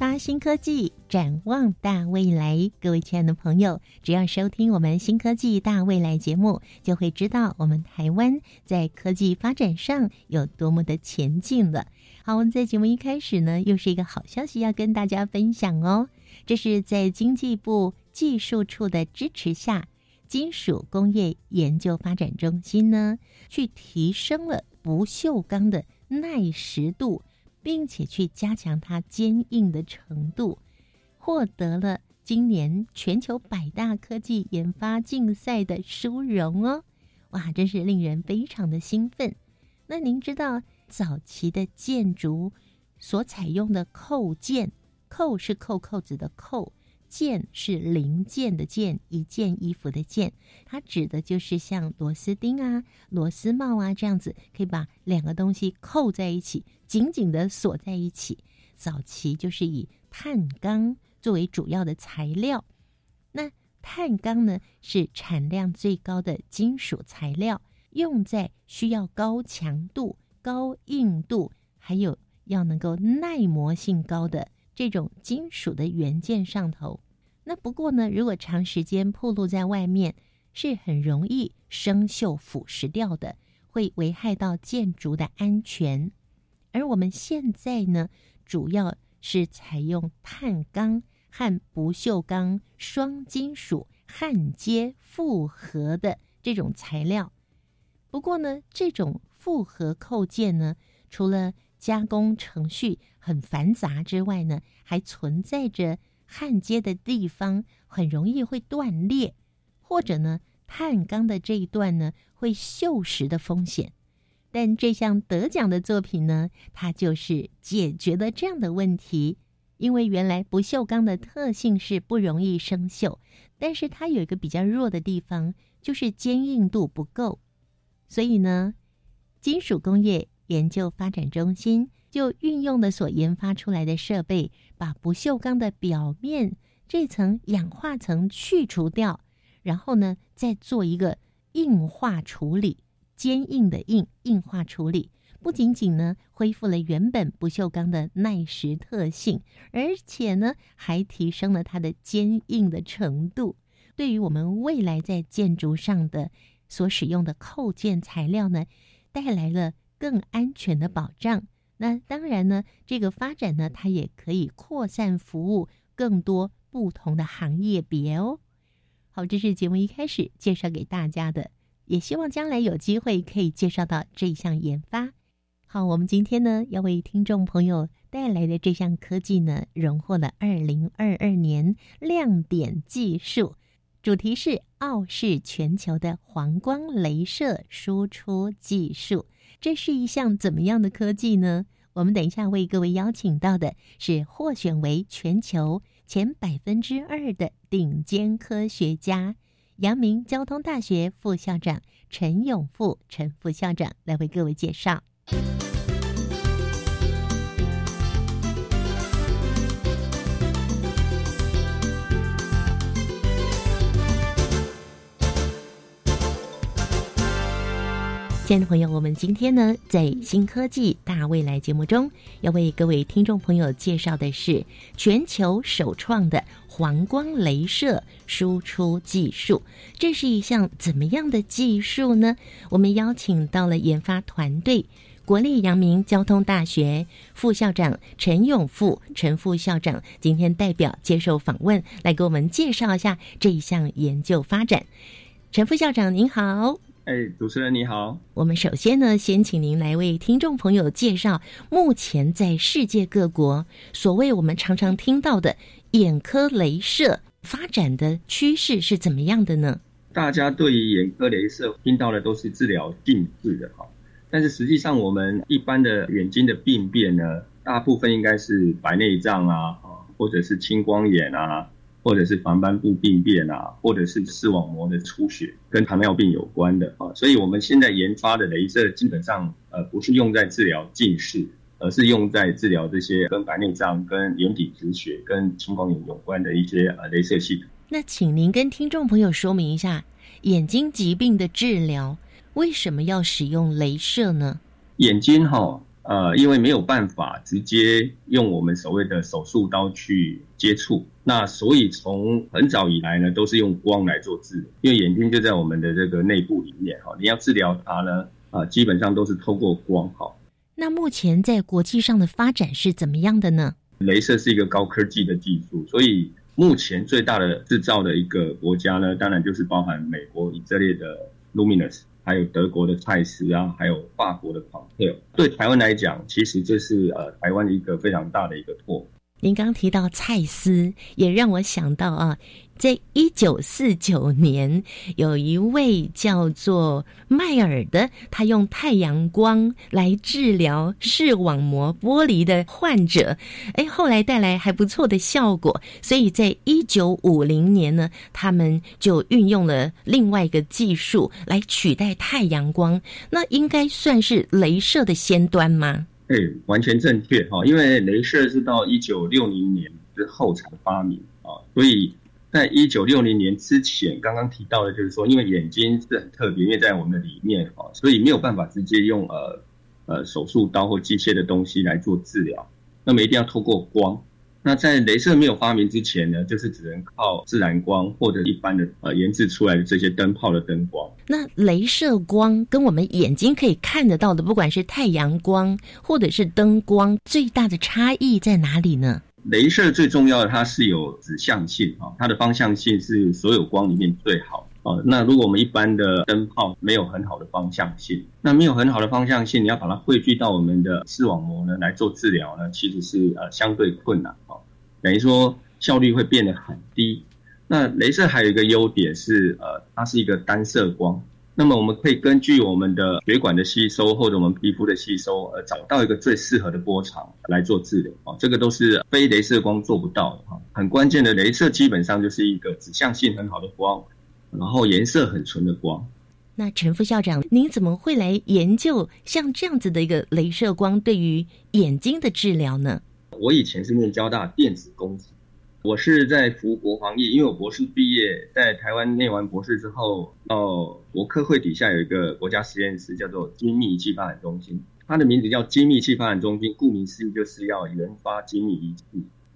发新科技，展望大未来。各位亲爱的朋友，只要收听我们《新科技大未来》节目，就会知道我们台湾在科技发展上有多么的前进了。好，我们在节目一开始呢，又是一个好消息要跟大家分享哦。这是在经济部技术处的支持下，金属工业研究发展中心呢，去提升了不锈钢的耐蚀度。并且去加强它坚硬的程度，获得了今年全球百大科技研发竞赛的殊荣哦！哇，真是令人非常的兴奋。那您知道早期的建筑所采用的扣件，扣是扣扣子的扣。件是零件的件，一件衣服的件，它指的就是像螺丝钉啊、螺丝帽啊这样子，可以把两个东西扣在一起，紧紧的锁在一起。早期就是以碳钢作为主要的材料，那碳钢呢是产量最高的金属材料，用在需要高强度、高硬度，还有要能够耐磨性高的。这种金属的元件上头，那不过呢，如果长时间暴露在外面，是很容易生锈腐蚀掉的，会危害到建筑的安全。而我们现在呢，主要是采用碳钢和不锈钢双金属焊接复合的这种材料。不过呢，这种复合扣件呢，除了加工程序很繁杂之外呢，还存在着焊接的地方很容易会断裂，或者呢碳钢的这一段呢会锈蚀的风险。但这项得奖的作品呢，它就是解决了这样的问题。因为原来不锈钢的特性是不容易生锈，但是它有一个比较弱的地方，就是坚硬度不够。所以呢，金属工业。研究发展中心就运用了所研发出来的设备，把不锈钢的表面这层氧化层去除掉，然后呢，再做一个硬化处理，坚硬的硬硬化处理，不仅仅呢恢复了原本不锈钢的耐蚀特性，而且呢还提升了它的坚硬的程度。对于我们未来在建筑上的所使用的扣件材料呢，带来了。更安全的保障。那当然呢，这个发展呢，它也可以扩散服务更多不同的行业别哦。好，这是节目一开始介绍给大家的，也希望将来有机会可以介绍到这一项研发。好，我们今天呢要为听众朋友带来的这项科技呢，荣获了二零二二年亮点技术，主题是傲视全球的黄光镭射输出技术。这是一项怎么样的科技呢？我们等一下为各位邀请到的是获选为全球前百分之二的顶尖科学家——阳明交通大学副校长陈永富陈副校长来为各位介绍。亲爱的朋友，我们今天呢，在新科技大未来节目中，要为各位听众朋友介绍的是全球首创的黄光镭射输出技术。这是一项怎么样的技术呢？我们邀请到了研发团队，国立阳明交通大学副校长陈永富陈副校长，今天代表接受访问，来给我们介绍一下这一项研究发展。陈副校长您好。哎，主持人你好。我们首先呢，先请您来为听众朋友介绍目前在世界各国所谓我们常常听到的眼科镭射发展的趋势是怎么样的呢？大家对于眼科镭射听到的都是治疗近视的哈，但是实际上我们一般的眼睛的病变呢，大部分应该是白内障啊，或者是青光眼啊。或者是黄斑部病变啊，或者是视网膜的出血，跟糖尿病有关的啊，所以我们现在研发的镭射基本上呃不是用在治疗近视，而是用在治疗这些跟白内障、跟眼底止血、跟青光眼有关的一些呃镭射系统。那请您跟听众朋友说明一下，眼睛疾病的治疗为什么要使用镭射呢？眼睛哈。呃，因为没有办法直接用我们所谓的手术刀去接触，那所以从很早以来呢，都是用光来做治疗。因为眼睛就在我们的这个内部里面哈，你要治疗它呢，啊，基本上都是透过光哈。那目前在国际上的发展是怎么样的呢？镭射是一个高科技的技术，所以目前最大的制造的一个国家呢，当然就是包含美国以色列的 Luminous。还有德国的蔡司啊，还有法国的 paul，对台湾来讲，其实这是呃台湾一个非常大的一个拓。您刚提到蔡司，也让我想到啊。在一九四九年，有一位叫做迈尔的，他用太阳光来治疗视网膜剥离的患者，哎，后来带来还不错的效果。所以在一九五零年呢，他们就运用了另外一个技术来取代太阳光，那应该算是镭射的先端吗？哎，完全正确哈，因为镭射是到一九六零年之后才发明啊，所以。在一九六零年之前，刚刚提到的，就是说，因为眼睛是很特别，因为在我们的里面啊，所以没有办法直接用呃呃手术刀或机械的东西来做治疗。那么一定要透过光。那在镭射没有发明之前呢，就是只能靠自然光或者一般的呃研制出来的这些灯泡的灯光。那镭射光跟我们眼睛可以看得到的，不管是太阳光或者是灯光，最大的差异在哪里呢？镭射最重要的，它是有指向性啊，它的方向性是所有光里面最好啊。那如果我们一般的灯泡没有很好的方向性，那没有很好的方向性，你要把它汇聚到我们的视网膜呢来做治疗呢，其实是呃相对困难啊，等于说效率会变得很低。那镭射还有一个优点是呃，它是一个单色光。那么我们可以根据我们的血管的吸收或者我们皮肤的吸收，而找到一个最适合的波长来做治疗啊。这个都是非镭射光做不到的哈。很关键的，镭射基本上就是一个指向性很好的光，然后颜色很纯的光。那陈副校长，您怎么会来研究像这样子的一个镭射光对于眼睛的治疗呢？我以前是念交大电子工程。我是在服国防役，因为我博士毕业在台湾念完博士之后，到国科会底下有一个国家实验室，叫做精密仪器发展中心。它的名字叫精密仪器发展中心，顾名思义就是要研发精密仪器。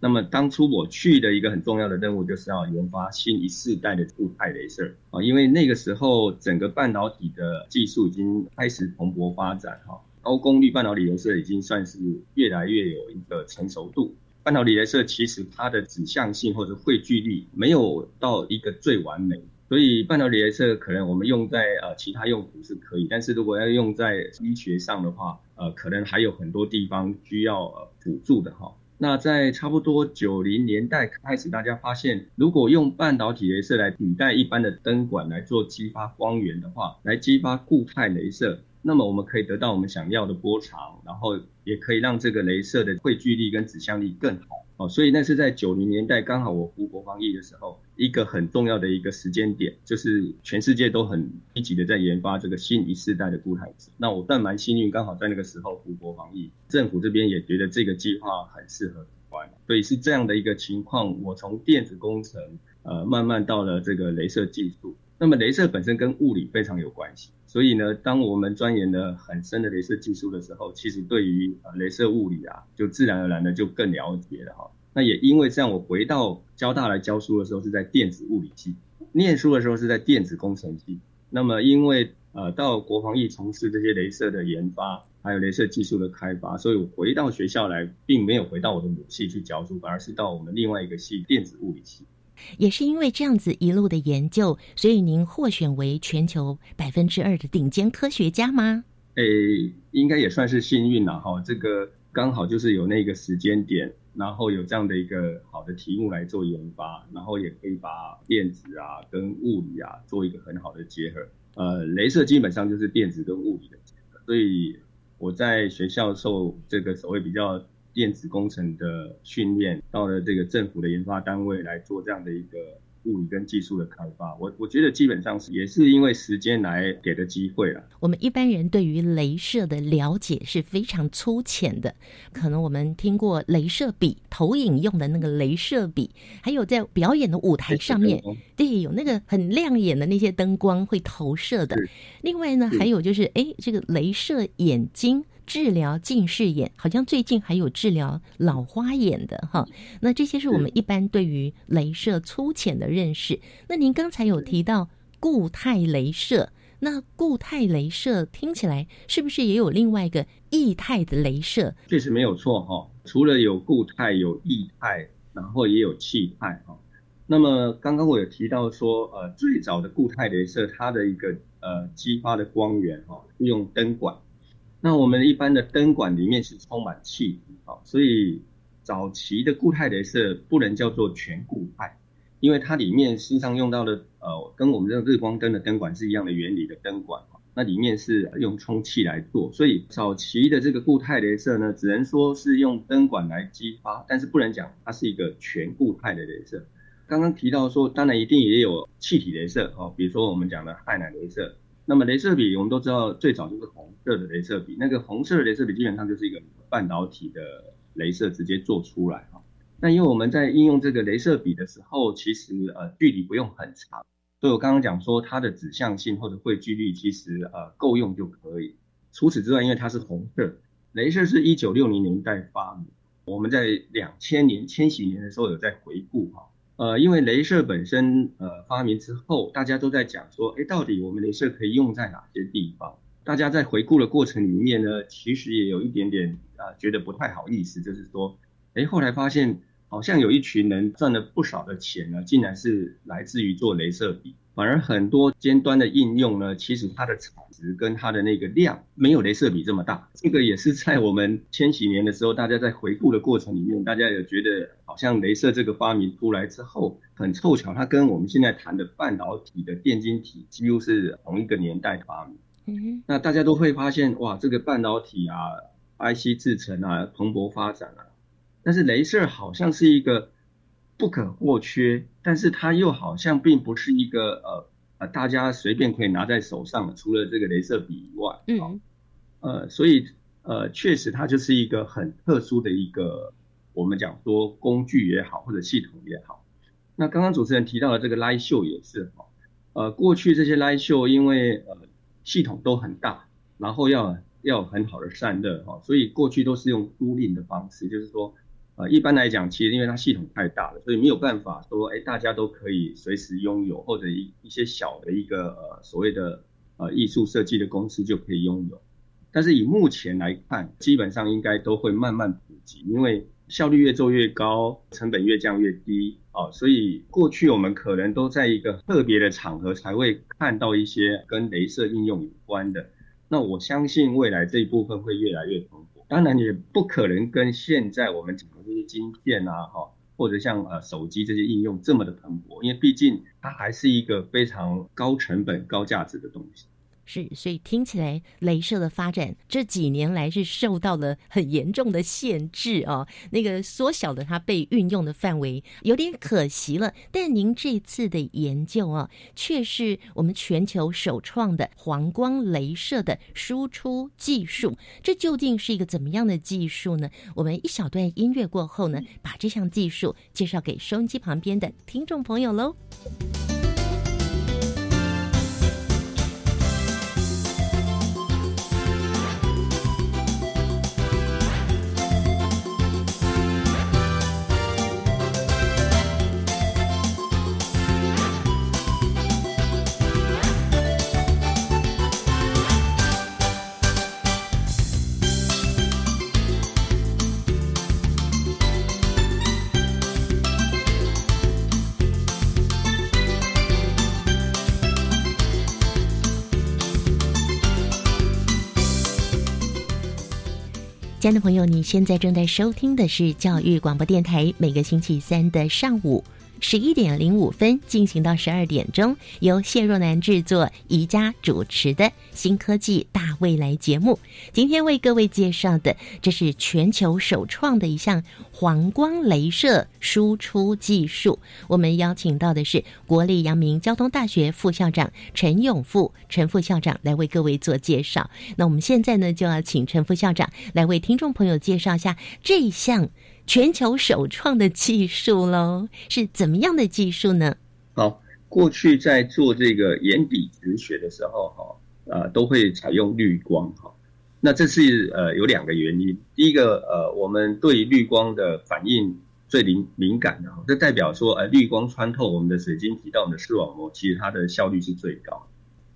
那么当初我去的一个很重要的任务，就是要研发新一世代的固态镭射啊，因为那个时候整个半导体的技术已经开始蓬勃发展哈，高功率半导体镭射已经算是越来越有一个成熟度。半导体镭射其实它的指向性或者汇聚力没有到一个最完美，所以半导体镭射可能我们用在呃其他用途是可以，但是如果要用在医学上的话，呃可能还有很多地方需要呃辅助的哈。那在差不多九零年代开始，大家发现如果用半导体镭射来取代一般的灯管来做激发光源的话，来激发固态镭射。那么我们可以得到我们想要的波长，然后也可以让这个镭射的汇聚力跟指向力更好哦。所以那是在九零年代，刚好我服国防役的时候，一个很重要的一个时间点，就是全世界都很积极的在研发这个新一世代的固态子。那我算蛮幸运，刚好在那个时候服国防役，政府这边也觉得这个计划很适合台湾，所以是这样的一个情况。我从电子工程呃慢慢到了这个镭射技术。那么，镭射本身跟物理非常有关系，所以呢，当我们钻研了很深的镭射技术的时候，其实对于呃镭射物理啊，就自然而然的就更了解了哈。那也因为这样，我回到交大来教书的时候是在电子物理系，念书的时候是在电子工程系。那么，因为呃到国防役从事这些镭射的研发，还有镭射技术的开发，所以我回到学校来，并没有回到我的母系去教书，反而是到我们另外一个系电子物理系。也是因为这样子一路的研究，所以您获选为全球百分之二的顶尖科学家吗？诶，应该也算是幸运了哈。这个刚好就是有那个时间点，然后有这样的一个好的题目来做研发，然后也可以把电子啊跟物理啊做一个很好的结合。呃，镭射基本上就是电子跟物理的结合。所以我在学校受这个所谓比较电子工程的训练，到了这个政府的研发单位来做这样的一个。物理跟技术的开发，我我觉得基本上是也是因为时间来给的机会了。我们一般人对于镭射的了解是非常粗浅的，可能我们听过镭射笔，投影用的那个镭射笔，还有在表演的舞台上面，对，有那个很亮眼的那些灯光会投射的。另外呢，还有就是，哎，这个镭射眼睛。治疗近视眼，好像最近还有治疗老花眼的哈。那这些是我们一般对于镭射粗浅的认识。那您刚才有提到固态镭射，那固态镭射听起来是不是也有另外一个液态的镭射？确实没有错哈。除了有固态，有液态，然后也有气态哈。那么刚刚我有提到说，呃，最早的固态镭射，它的一个呃激发的光源哈，用灯管。那我们一般的灯管里面是充满气体，啊，所以早期的固态镭射不能叫做全固态，因为它里面实际上用到的，呃，跟我们这个日光灯的灯管是一样的原理的灯管，那里面是用充气来做，所以早期的这个固态镭射呢，只能说是用灯管来激发，但是不能讲它是一个全固态的镭射。刚刚提到说，当然一定也有气体镭射，哦，比如说我们讲的氦氖镭射。那么镭射笔，我们都知道最早就是红色的镭射笔，那个红色的镭射笔基本上就是一个半导体的镭射直接做出来哈。那因为我们在应用这个镭射笔的时候，其实呃距离不用很长，所以我刚刚讲说它的指向性或者汇聚率其实呃够用就可以。除此之外，因为它是红色，镭射是一九六零年代发明，我们在两千年千禧年的时候有在回顾哈。呃，因为镭射本身呃发明之后，大家都在讲说，哎，到底我们镭射可以用在哪些地方？大家在回顾的过程里面呢，其实也有一点点啊，觉得不太好意思，就是说，哎，后来发现好像有一群人赚了不少的钱呢，竟然是来自于做镭射笔。反而很多尖端的应用呢，其实它的产值跟它的那个量没有镭射笔这么大。这个也是在我们千禧年的时候，大家在回顾的过程里面，大家也觉得好像镭射这个发明出来之后，很凑巧，它跟我们现在谈的半导体的电晶体几乎是同一个年代发明。嗯那大家都会发现，哇，这个半导体啊，IC 制程啊，蓬勃发展啊，但是镭射好像是一个。不可或缺，但是它又好像并不是一个呃呃大家随便可以拿在手上的，除了这个镭射笔以外，嗯，呃，所以呃确实它就是一个很特殊的一个我们讲说工具也好或者系统也好。那刚刚主持人提到的这个拉秀也是哈，呃过去这些拉秀因为呃系统都很大，然后要要很好的散热哈，所以过去都是用租赁的方式，就是说。呃，一般来讲，其实因为它系统太大了，所以没有办法说，哎，大家都可以随时拥有，或者一一些小的一个呃所谓的呃艺术设计的公司就可以拥有。但是以目前来看，基本上应该都会慢慢普及，因为效率越做越高，成本越降越低啊，所以过去我们可能都在一个特别的场合才会看到一些跟镭射应用有关的。那我相信未来这一部分会越来越丰富。当然也不可能跟现在我们讲的这些晶片啊，哈，或者像呃手机这些应用这么的蓬勃，因为毕竟它还是一个非常高成本、高价值的东西。是，所以听起来，镭射的发展这几年来是受到了很严重的限制哦。那个缩小了它被运用的范围，有点可惜了。但您这次的研究啊，却是我们全球首创的黄光镭射的输出技术。这究竟是一个怎么样的技术呢？我们一小段音乐过后呢，把这项技术介绍给收音机旁边的听众朋友喽。亲爱的朋友，你现在正在收听的是教育广播电台，每个星期三的上午十一点零五分进行到十二点钟，由谢若楠制作、宜家主持的新科技大未来节目。今天为各位介绍的，这是全球首创的一项黄光镭射输出技术。我们邀请到的是国立阳明交通大学副校长陈永富陈副校长来为各位做介绍。那我们现在呢，就要请陈副校长来为听众朋友介绍一下这一项。全球首创的技术喽，是怎么样的技术呢？好，过去在做这个眼底止血的时候，哈，呃，都会采用绿光，哈。那这是呃有两个原因，第一个，呃，我们对绿光的反应最敏敏感的，这代表说，呃，绿光穿透我们的水晶体到我们的视网膜，其实它的效率是最高。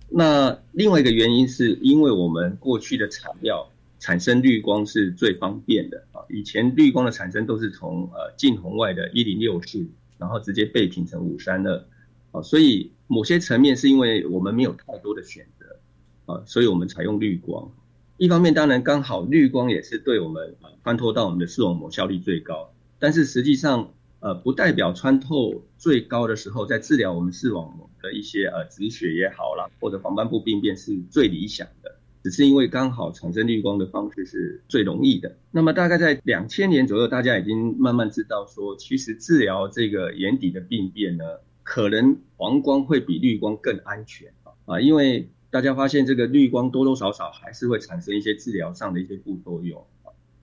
那另外一个原因是因为我们过去的材料。产生绿光是最方便的！以前绿光的产生都是从呃近红外的一零六四，然后直接倍频成五三二，啊，所以某些层面是因为我们没有太多的选择啊，所以我们采用绿光。一方面当然刚好绿光也是对我们啊穿透到我们的视网膜效率最高，但是实际上呃不代表穿透最高的时候，在治疗我们视网膜的一些呃止血也好啦，或者黄斑部病变是最理想的。只是因为刚好产生绿光的方式是最容易的。那么大概在两千年左右，大家已经慢慢知道说，其实治疗这个眼底的病变呢，可能黄光会比绿光更安全啊。因为大家发现这个绿光多多少少还是会产生一些治疗上的一些副作用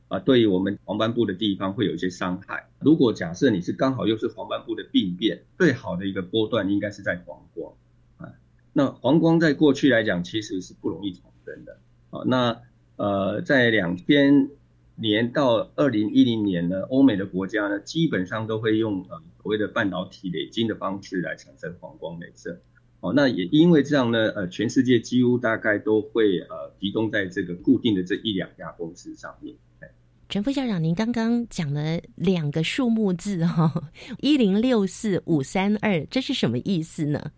啊，对于我们黄斑部的地方会有一些伤害。如果假设你是刚好又是黄斑部的病变，最好的一个波段应该是在黄光啊。那黄光在过去来讲其实是不容易从。真的，好，那呃，在两千年到二零一零年呢，欧美的国家呢，基本上都会用呃所谓的半导体累晶的方式来产生黄光镭射。好，那也因为这样呢，呃，全世界几乎大概都会呃集中在这个固定的这一两家公司上面。陈副校长，您刚刚讲了两个数目字哈，一零六四五三二，这是什么意思呢？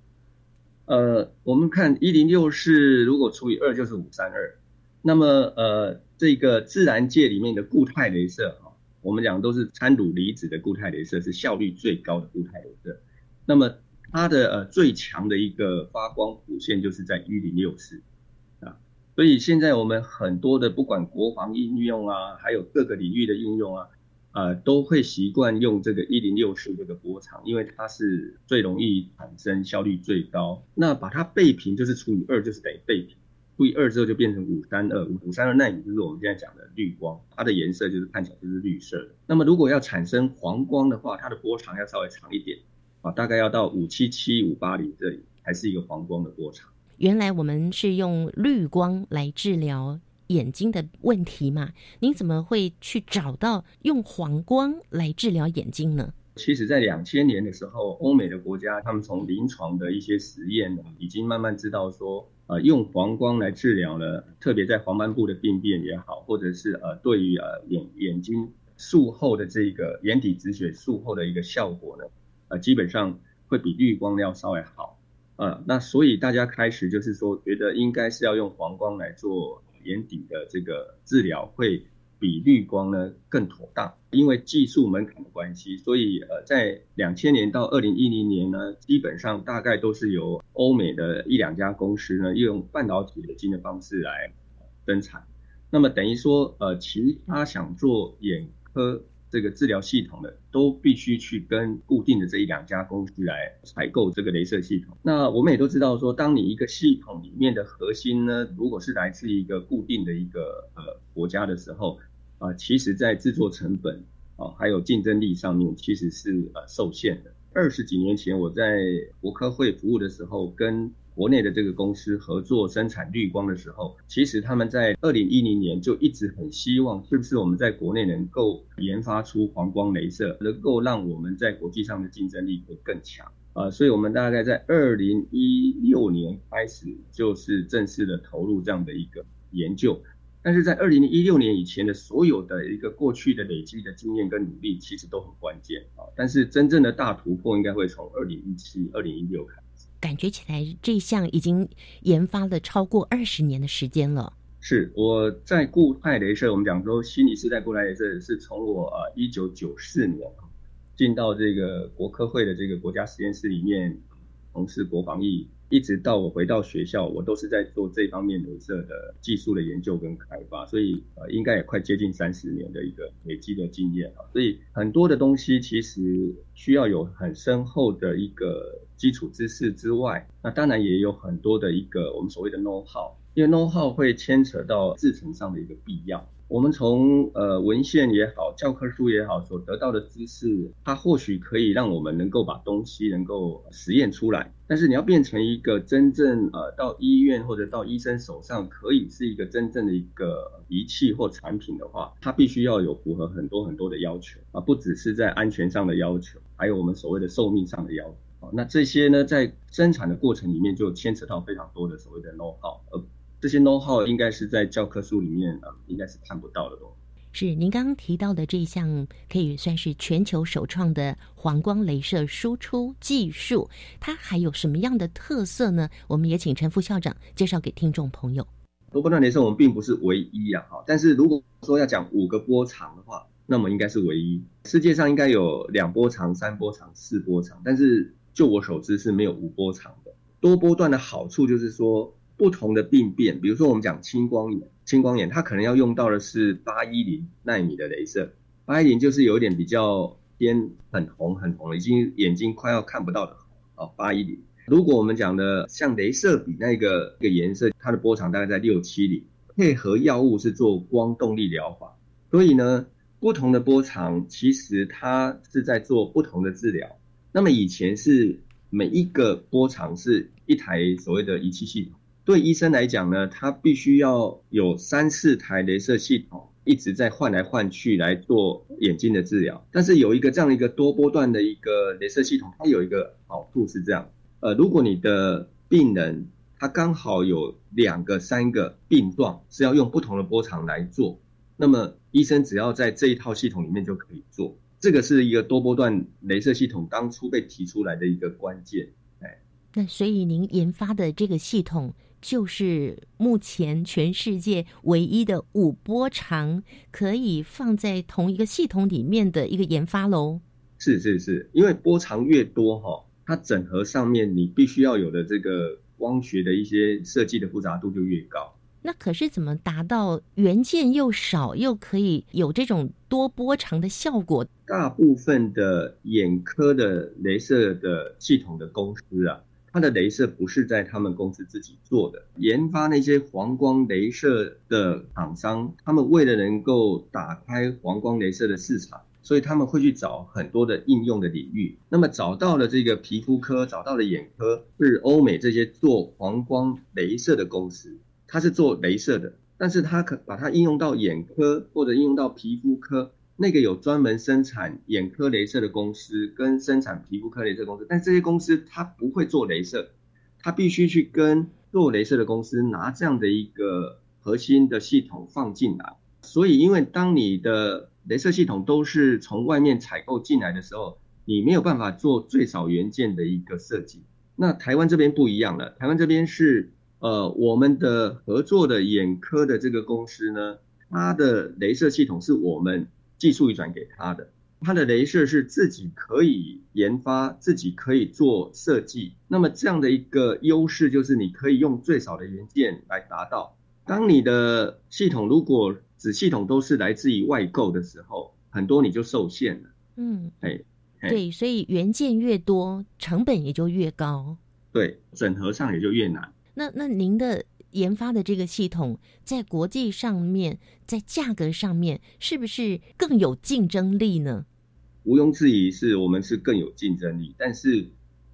呃，我们看一零六四如果除以二就是五三二，那么呃，这个自然界里面的固态镭射哈，我们讲都是掺卤离子的固态镭射是效率最高的固态镭射，那么它的呃最强的一个发光谱线就是在一零六四啊，所以现在我们很多的不管国防应用啊，还有各个领域的应用啊。呃，都会习惯用这个一零六四这个波长，因为它是最容易产生，效率最高。那把它倍频就是除以二，就是等于倍频，除以二之后就变成五三二，五三二纳米就是我们现在讲的绿光，它的颜色就是看起来就是绿色。那么如果要产生黄光的话，它的波长要稍微长一点，啊，大概要到五七七五八零这里才是一个黄光的波长。原来我们是用绿光来治疗。眼睛的问题嘛，您怎么会去找到用黄光来治疗眼睛呢？其实，在两千年的时候，欧美的国家他们从临床的一些实验呢，已经慢慢知道说，呃，用黄光来治疗呢，特别在黄斑部的病变也好，或者是呃，对于呃眼眼睛术后的这个眼底止血术后的一个效果呢，呃，基本上会比绿光要稍微好，呃，那所以大家开始就是说，觉得应该是要用黄光来做。眼底的这个治疗会比绿光呢更妥当，因为技术门槛的关系，所以呃，在两千年到二零一零年呢，基本上大概都是由欧美的一两家公司呢，用半导体的晶的方式来生产。那么等于说，呃，其他想做眼科。这个治疗系统的都必须去跟固定的这一两家公司来采购这个镭射系统。那我们也都知道说，当你一个系统里面的核心呢，如果是来自一个固定的一个呃国家的时候，啊，其实在制作成本啊还有竞争力上面其实是呃受限的。二十几年前我在国科会服务的时候，跟国内的这个公司合作生产绿光的时候，其实他们在二零一零年就一直很希望，是不是我们在国内能够研发出黄光镭射，能够让我们在国际上的竞争力会更强啊。所以，我们大概在二零一六年开始就是正式的投入这样的一个研究。但是在二零一六年以前的所有的一个过去的累积的经验跟努力，其实都很关键啊。但是真正的大突破应该会从二零一七、二零一六开。感觉起来，这项已经研发了超过二十年的时间了。是我在固态镭射，我们讲说，新一世代固态镭射是从我呃一九九四年进到这个国科会的这个国家实验室里面从事国防疫。一直到我回到学校，我都是在做这方面镭射的技术的研究跟开发，所以呃，应该也快接近三十年的一个累积的经验啊。所以很多的东西其实需要有很深厚的一个基础知识之外，那当然也有很多的一个我们所谓的 know how，因为 know how 会牵扯到制程上的一个必要。我们从呃文献也好，教科书也好，所得到的知识，它或许可以让我们能够把东西能够实验出来。但是你要变成一个真正呃到医院或者到医生手上可以是一个真正的一个仪器或产品的话，它必须要有符合很多很多的要求啊，不只是在安全上的要求，还有我们所谓的寿命上的要求。那这些呢，在生产的过程里面就牵扯到非常多的所谓的 know how，而这些 know how 应该是在教科书里面啊，应该是看不到的东西。是您刚刚提到的这项，可以算是全球首创的黄光镭射输出技术，它还有什么样的特色呢？我们也请陈副校长介绍给听众朋友。多波段镭射我们并不是唯一啊，哈，但是如果说要讲五个波长的话，那么应该是唯一。世界上应该有两波长、三波长、四波长，但是就我所知是没有无波长的。多波段的好处就是说。不同的病变，比如说我们讲青光眼，青光眼它可能要用到的是八一零纳米的镭射，八一零就是有点比较偏很红很红，已经眼睛快要看不到的红哦，八一零。如果我们讲的像镭射笔那个个颜色，它的波长大概在六七零，配合药物是做光动力疗法，所以呢，不同的波长其实它是在做不同的治疗。那么以前是每一个波长是一台所谓的仪器系统。对医生来讲呢，他必须要有三四台镭射系统一直在换来换去来做眼睛的治疗。但是有一个这样一个多波段的一个镭射系统，它有一个好处是这样：呃，如果你的病人他刚好有两个、三个病状是要用不同的波长来做，那么医生只要在这一套系统里面就可以做。这个是一个多波段镭射系统当初被提出来的一个关键。哎，那所以您研发的这个系统。就是目前全世界唯一的五波长可以放在同一个系统里面的一个研发喽。是是是，因为波长越多哈，它整合上面你必须要有的这个光学的一些设计的复杂度就越高。那可是怎么达到元件又少又可以有这种多波长的效果？大部分的眼科的镭射的系统的公司啊。它的镭射不是在他们公司自己做的，研发那些黄光镭射的厂商，他们为了能够打开黄光镭射的市场，所以他们会去找很多的应用的领域。那么找到了这个皮肤科，找到了眼科，是欧美这些做黄光镭射的公司，它是做镭射的，但是它可把它应用到眼科或者应用到皮肤科。那个有专门生产眼科镭射的公司跟生产皮肤科镭射公司，但这些公司它不会做镭射，它必须去跟做镭射的公司拿这样的一个核心的系统放进来。所以，因为当你的镭射系统都是从外面采购进来的时候，你没有办法做最少元件的一个设计。那台湾这边不一样了，台湾这边是呃我们的合作的眼科的这个公司呢，它的镭射系统是我们。技术移转给他的，他的镭射是自己可以研发，自己可以做设计。那么这样的一个优势就是你可以用最少的元件来达到。当你的系统如果子系统都是来自于外购的时候，很多你就受限了。嗯，哎，对，所以元件越多，成本也就越高。对，整合上也就越难。那那您的。研发的这个系统在国际上面，在价格上面是不是更有竞争力呢？毋庸置疑，是我们是更有竞争力。但是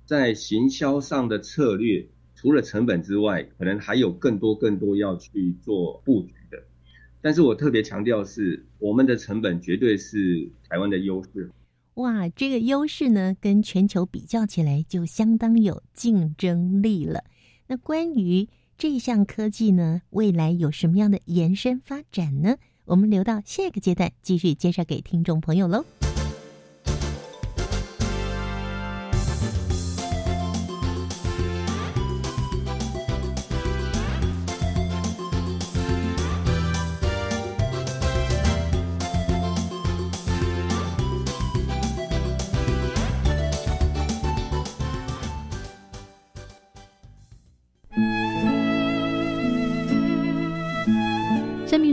在行销上的策略，除了成本之外，可能还有更多更多要去做布局的。但是我特别强调是，我们的成本绝对是台湾的优势。哇，这个优势呢，跟全球比较起来，就相当有竞争力了。那关于这项科技呢，未来有什么样的延伸发展呢？我们留到下一个阶段继续介绍给听众朋友喽。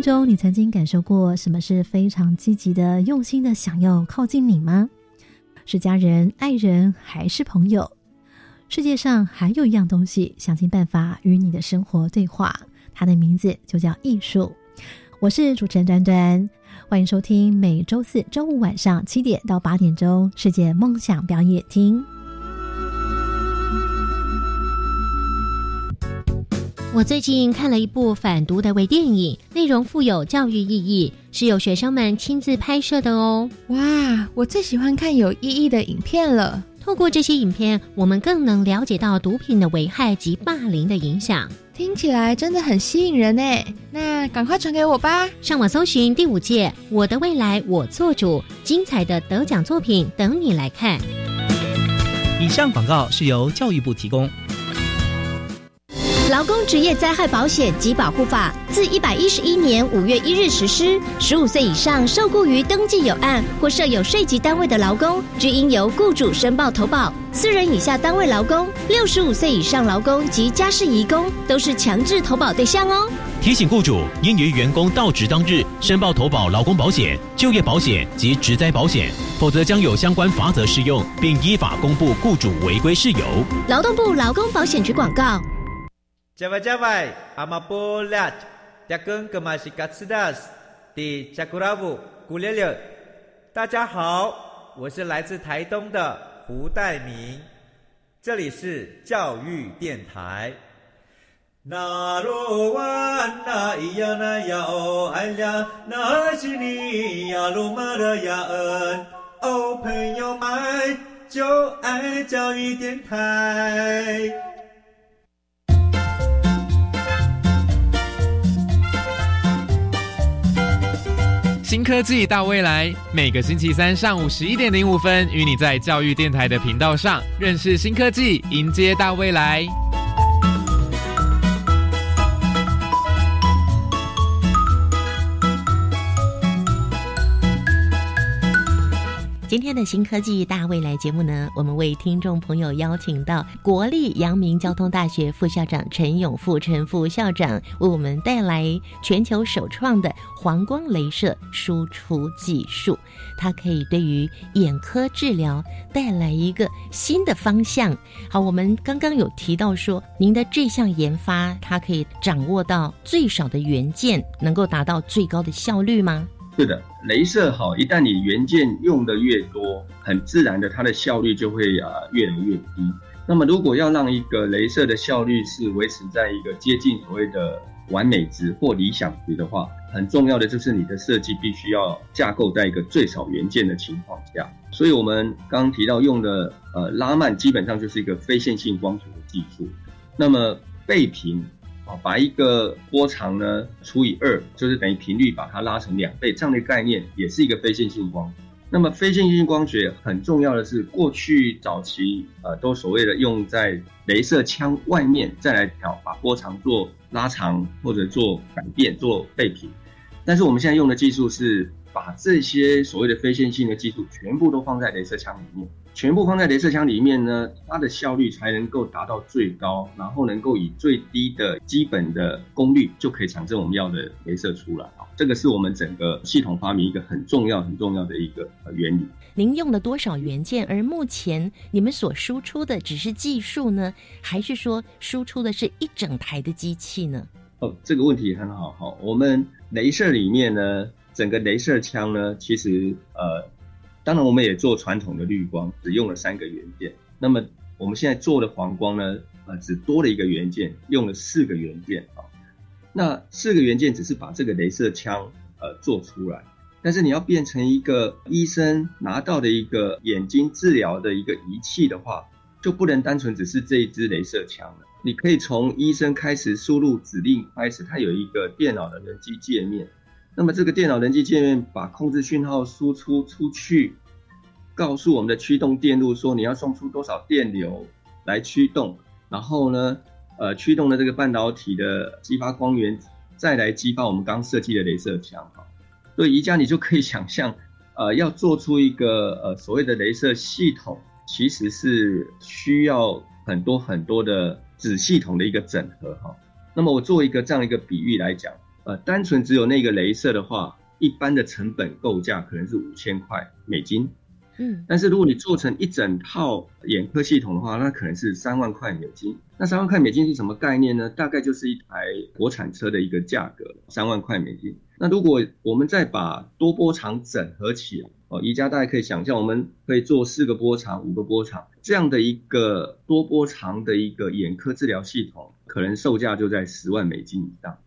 命中，你曾经感受过什么是非常积极的、用心的想要靠近你吗？是家人、爱人，还是朋友？世界上还有一样东西，想尽办法与你的生活对话，它的名字就叫艺术。我是主持人端端，欢迎收听每周四周五晚上七点到八点钟世界梦想表演厅。我最近看了一部反毒的微电影，内容富有教育意义，是由学生们亲自拍摄的哦。哇，我最喜欢看有意义的影片了。透过这些影片，我们更能了解到毒品的危害及霸凌的影响。听起来真的很吸引人呢。那赶快传给我吧。上网搜寻第五届《我的未来我做主》，精彩的得奖作品等你来看。以上广告是由教育部提供。劳工职业灾害保险及保护法自一百一十一年五月一日实施。十五岁以上受雇于登记有案或设有税籍单位的劳工，均应由雇主申报投保。四人以下单位劳工、六十五岁以上劳工及家事移工都是强制投保对象哦。提醒雇主应于员工到职当日申报投保劳工保险、就业保险及职灾保险，否则将有相关罚则适用，并依法公布雇主违规事由。劳动部劳工保险局广告。加外加外，阿玛波拉，扎根格玛西卡斯达斯，的加古拉布古列列。大家好，我是来自台东的胡代明，这里是教育电台。那罗哇那咿呀那呀哦哎呀，那是你呀鲁玛的呀恩哦，朋友们就爱教育电台。新科技大未来，每个星期三上午十一点零五分，与你在教育电台的频道上认识新科技，迎接大未来。今天的新科技大未来节目呢，我们为听众朋友邀请到国立阳明交通大学副校长陈永富陈副校长，为我们带来全球首创的黄光镭射输出技术。它可以对于眼科治疗带来一个新的方向。好，我们刚刚有提到说，您的这项研发，它可以掌握到最少的元件，能够达到最高的效率吗？是的，镭射好，一旦你元件用的越多，很自然的，它的效率就会啊越来越低。那么，如果要让一个镭射的效率是维持在一个接近所谓的完美值或理想值的话，很重要的就是你的设计必须要架构在一个最少元件的情况下。所以，我们刚刚提到用的呃拉曼，基本上就是一个非线性光学的技术。那么倍频。把一个波长呢除以二，就是等于频率把它拉成两倍，这样的概念也是一个非线性光。那么非线性光学很重要的是，过去早期呃都所谓的用在镭射枪外面再来调，把波长做拉长或者做改变做倍频。但是我们现在用的技术是把这些所谓的非线性的技术全部都放在镭射枪里面。全部放在镭射枪里面呢，它的效率才能够达到最高，然后能够以最低的基本的功率就可以产生我们要的镭射出来啊。这个是我们整个系统发明一个很重要、很重要的一个原理。您用了多少元件？而目前你们所输出的只是技术呢，还是说输出的是一整台的机器呢？哦，这个问题很好哈。我们镭射里面呢，整个镭射枪呢，其实呃。当然，我们也做传统的绿光，只用了三个元件。那么我们现在做的黄光呢，呃，只多了一个元件，用了四个元件啊。那四个元件只是把这个镭射枪呃做出来，但是你要变成一个医生拿到的一个眼睛治疗的一个仪器的话，就不能单纯只是这一支镭射枪了。你可以从医生开始输入指令开始，它有一个电脑的人机界面。那么这个电脑人机界面把控制讯号输出出去，告诉我们的驱动电路说你要送出多少电流来驱动，然后呢，呃，驱动的这个半导体的激发光源，再来激发我们刚设计的镭射枪哈。所以宜家你就可以想象，呃，要做出一个呃所谓的镭射系统，其实是需要很多很多的子系统的一个整合哈。那么我做一个这样一个比喻来讲。呃，单纯只有那个镭射的话，一般的成本构价可能是五千块美金。嗯，但是如果你做成一整套眼科系统的话，那可能是三万块美金。那三万块美金是什么概念呢？大概就是一台国产车的一个价格，三万块美金。那如果我们再把多波长整合起来，哦，宜家大家可以想象，我们可以做四个波长、五个波长这样的一个多波长的一个眼科治疗系统，可能售价就在十万美金以上。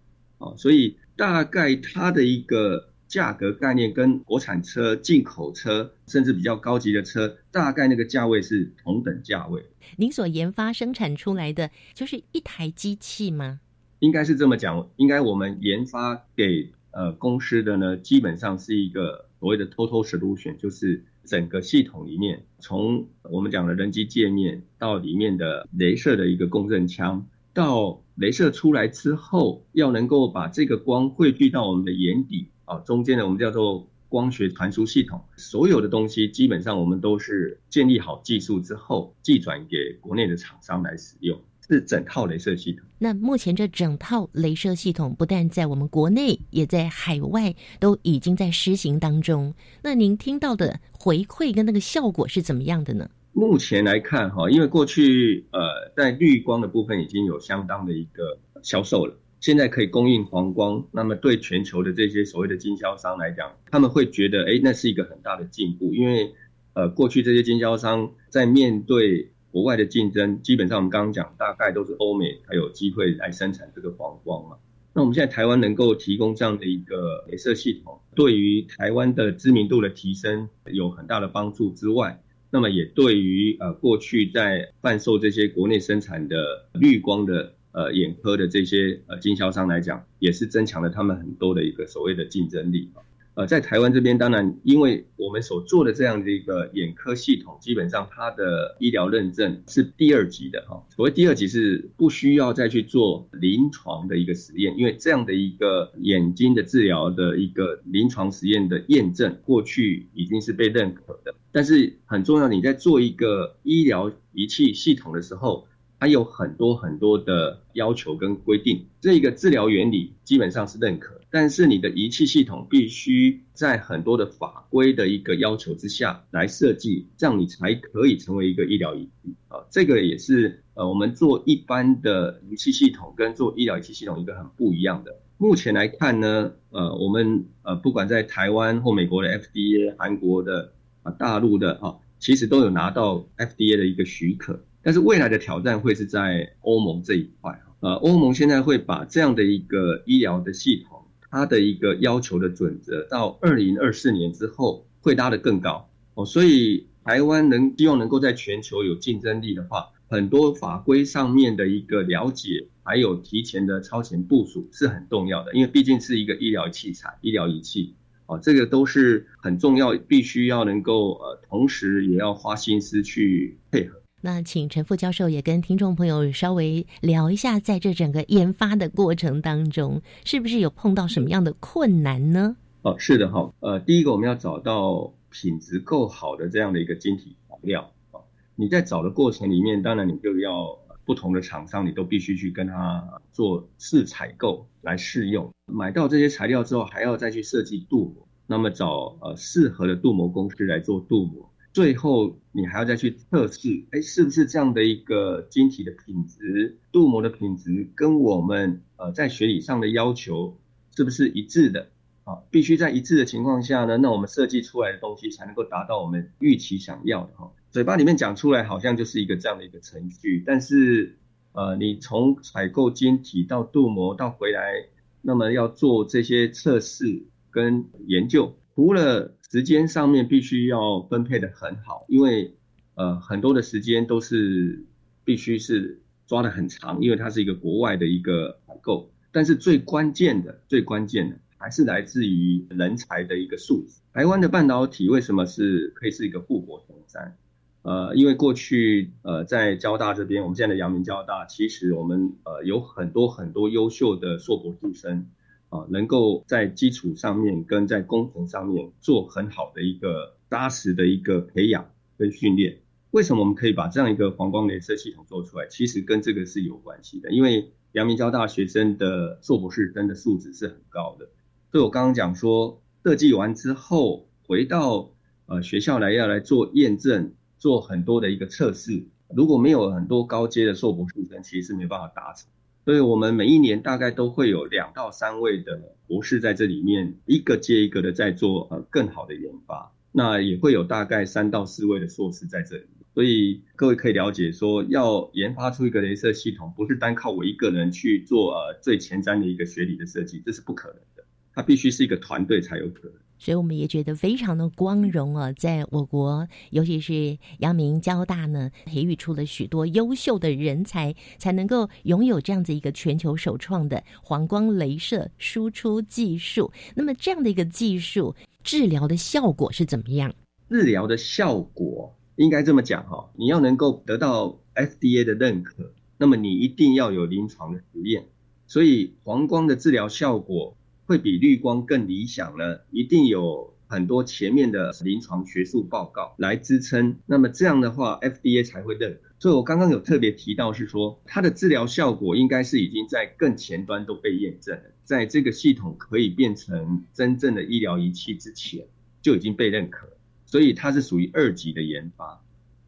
哦，所以大概它的一个。价格概念跟国产车、进口车，甚至比较高级的车，大概那个价位是同等价位。您所研发生产出来的就是一台机器吗？应该是这么讲。应该我们研发给呃公司的呢，基本上是一个所谓的 total solution，就是整个系统里面，从我们讲的人机界面到里面的镭射的一个共振腔，到镭射出来之后，要能够把这个光汇聚到我们的眼底。啊，中间呢，我们叫做光学传输系统，所有的东西基本上我们都是建立好技术之后，寄转给国内的厂商来使用，是整套镭射系统。那目前这整套镭射系统不但在我们国内，也在海外都已经在施行当中。那您听到的回馈跟那个效果是怎么样的呢？目前来看，哈，因为过去呃，在绿光的部分已经有相当的一个销售了。现在可以供应黄光，那么对全球的这些所谓的经销商来讲，他们会觉得，哎，那是一个很大的进步，因为，呃，过去这些经销商在面对国外的竞争，基本上我们刚刚讲，大概都是欧美才有机会来生产这个黄光嘛。那我们现在台湾能够提供这样的一个镭射系统，对于台湾的知名度的提升有很大的帮助之外，那么也对于呃过去在贩售这些国内生产的绿光的。呃，眼科的这些呃经销商来讲，也是增强了他们很多的一个所谓的竞争力呃，在台湾这边，当然，因为我们所做的这样的一个眼科系统，基本上它的医疗认证是第二级的哈。所谓第二级是不需要再去做临床的一个实验，因为这样的一个眼睛的治疗的一个临床实验的验证，过去已经是被认可的。但是很重要，你在做一个医疗仪器系统的时候。它有很多很多的要求跟规定，这个治疗原理基本上是认可，但是你的仪器系统必须在很多的法规的一个要求之下来设计，这样你才可以成为一个医疗仪器啊。这个也是呃，我们做一般的仪器系统跟做医疗仪器系统一个很不一样的。目前来看呢，呃，我们呃不管在台湾或美国的 FDA、韩国的啊大陆的啊，其实都有拿到 FDA 的一个许可。但是未来的挑战会是在欧盟这一块呃，欧盟现在会把这样的一个医疗的系统，它的一个要求的准则，到二零二四年之后会拉得更高哦。所以台湾能希望能够在全球有竞争力的话，很多法规上面的一个了解，还有提前的超前部署是很重要的，因为毕竟是一个医疗器材、医疗仪器哦，这个都是很重要，必须要能够呃，同时也要花心思去配合。那请陈副教授也跟听众朋友稍微聊一下，在这整个研发的过程当中，是不是有碰到什么样的困难呢？哦，是的哈，呃，第一个我们要找到品质够好的这样的一个晶体材料啊。你在找的过程里面，当然你就要不同的厂商，你都必须去跟他做试采购来试用，买到这些材料之后，还要再去设计镀膜，那么找呃适合的镀膜公司来做镀膜。最后，你还要再去测试，哎，是不是这样的一个晶体的品质、镀膜的品质，跟我们呃在学理上的要求是不是一致的？啊，必须在一致的情况下呢，那我们设计出来的东西才能够达到我们预期想要的哈。嘴巴里面讲出来好像就是一个这样的一个程序，但是呃，你从采购晶体到镀膜到回来，那么要做这些测试跟研究。除了时间上面必须要分配的很好，因为呃很多的时间都是必须是抓的很长，因为它是一个国外的一个采购。但是最关键的、最关键的还是来自于人才的一个素质。台湾的半导体为什么是可以是一个富国强山？呃，因为过去呃在交大这边，我们现在的阳明交大，其实我们呃有很多很多优秀的硕博士生。啊，能够在基础上面跟在工程上面做很好的一个扎实的一个培养跟训练。为什么我们可以把这样一个黄光镭射系统做出来？其实跟这个是有关系的。因为阳明交大学生的硕博士生的素质是很高的。所以我刚刚讲说，设计完之后回到呃学校来要来做验证，做很多的一个测试。如果没有很多高阶的硕博士生，其实是没办法达成。所以我们每一年大概都会有两到三位的博士在这里面，一个接一个的在做呃更好的研发。那也会有大概三到四位的硕士在这里。所以各位可以了解说，要研发出一个镭射系统，不是单靠我一个人去做呃最前瞻的一个学理的设计，这是不可能的。它必须是一个团队才有可能。所以我们也觉得非常的光荣啊，在我国，尤其是阳明交大呢，培育出了许多优秀的人才，才能够拥有这样子一个全球首创的黄光镭射输出技术。那么这样的一个技术，治疗的效果是怎么样？治疗的效果应该这么讲哈，你要能够得到 FDA 的认可，那么你一定要有临床的实验。所以黄光的治疗效果。会比绿光更理想呢？一定有很多前面的临床学术报告来支撑，那么这样的话，FDA 才会认可。所以我刚刚有特别提到，是说它的治疗效果应该是已经在更前端都被验证了，在这个系统可以变成真正的医疗仪器之前就已经被认可，所以它是属于二级的研发。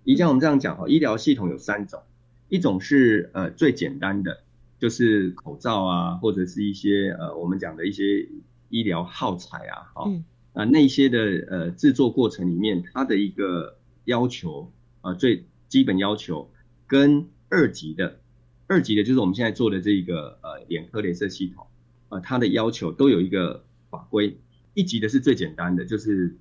以前我们这样讲哈，医疗系统有三种，一种是呃最简单的。就是口罩啊，或者是一些呃，我们讲的一些医疗耗材啊，好，啊那些的呃制作过程里面，它的一个要求啊，最基本要求跟二级的，二级的就是我们现在做的这个呃眼科镭射系统啊，它的要求都有一个法规。一级的是最简单的，就是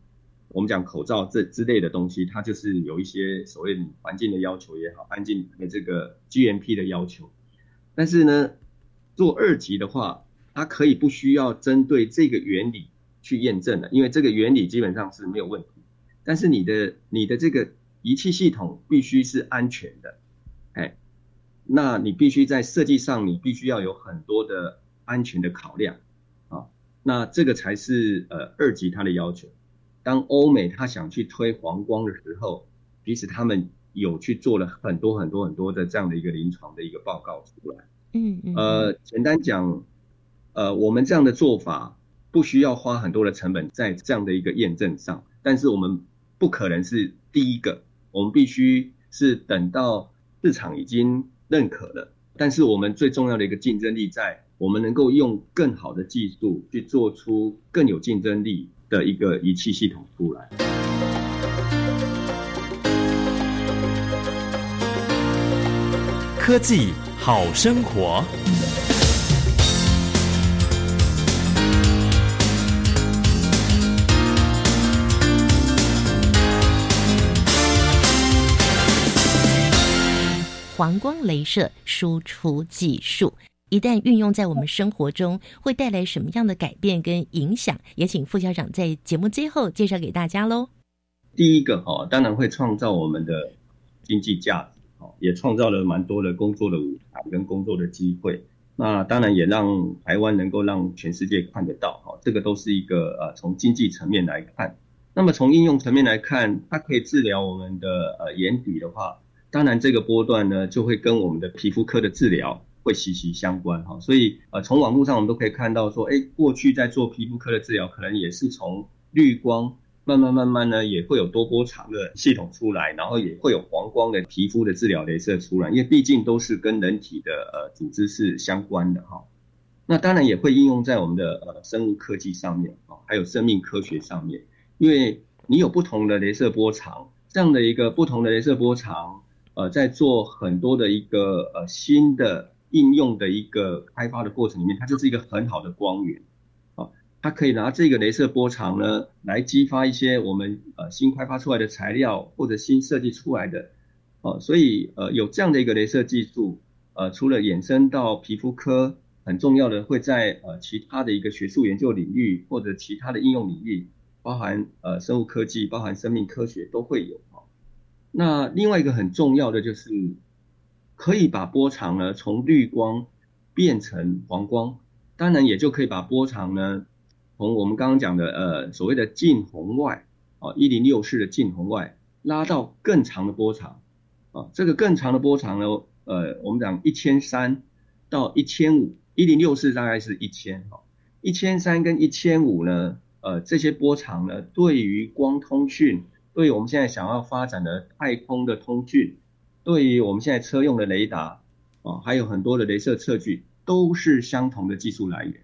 我们讲口罩这之类的东西，它就是有一些所谓环境的要求也好，安静的这个 GMP 的要求。但是呢，做二级的话，它可以不需要针对这个原理去验证的，因为这个原理基本上是没有问题。但是你的你的这个仪器系统必须是安全的，哎，那你必须在设计上，你必须要有很多的安全的考量啊。那这个才是呃二级它的要求。当欧美他想去推黄光的时候，其实他们。有去做了很多很多很多的这样的一个临床的一个报告出来，嗯嗯，呃，简单讲，呃，我们这样的做法不需要花很多的成本在这样的一个验证上，但是我们不可能是第一个，我们必须是等到市场已经认可了，但是我们最重要的一个竞争力在我们能够用更好的技术去做出更有竞争力的一个仪器系统出来。科技好生活，黄光镭射输出技术一旦运用在我们生活中，会带来什么样的改变跟影响？也请副校长在节目最后介绍给大家喽。第一个哦，当然会创造我们的经济价值。哦也创造了蛮多的工作的舞台跟工作的机会，那当然也让台湾能够让全世界看得到，哈，这个都是一个呃从经济层面来看，那么从应用层面来看，它可以治疗我们的呃眼底的话，当然这个波段呢就会跟我们的皮肤科的治疗会息息相关，哈，所以呃从网络上我们都可以看到说，哎，过去在做皮肤科的治疗，可能也是从绿光。慢慢慢慢呢，也会有多波长的系统出来，然后也会有黄光的皮肤的治疗镭射出来，因为毕竟都是跟人体的呃组织是相关的哈。那当然也会应用在我们的呃生物科技上面啊，还有生命科学上面，因为你有不同的镭射波长，这样的一个不同的镭射波长，呃，在做很多的一个呃新的应用的一个开发的过程里面，它就是一个很好的光源。它可以拿这个镭射波长呢，来激发一些我们呃新开发出来的材料或者新设计出来的，哦，所以呃有这样的一个镭射技术，呃，除了衍生到皮肤科，很重要的会在呃其他的一个学术研究领域或者其他的应用领域，包含呃生物科技、包含生命科学都会有哦。那另外一个很重要的就是，可以把波长呢从绿光变成黄光，当然也就可以把波长呢。从我们刚刚讲的呃所谓的近红外啊一零六式的近红外拉到更长的波长啊这个更长的波长呢呃我们讲一千三到一千五，一零六四大概是一千哈，一千三跟一千五呢，呃，这些波长呢，对于光通讯，对于我们现在想要发展的太空的通讯，对于我们现在车用的雷达啊，还有很多的镭射测距，都是相同的技术来源。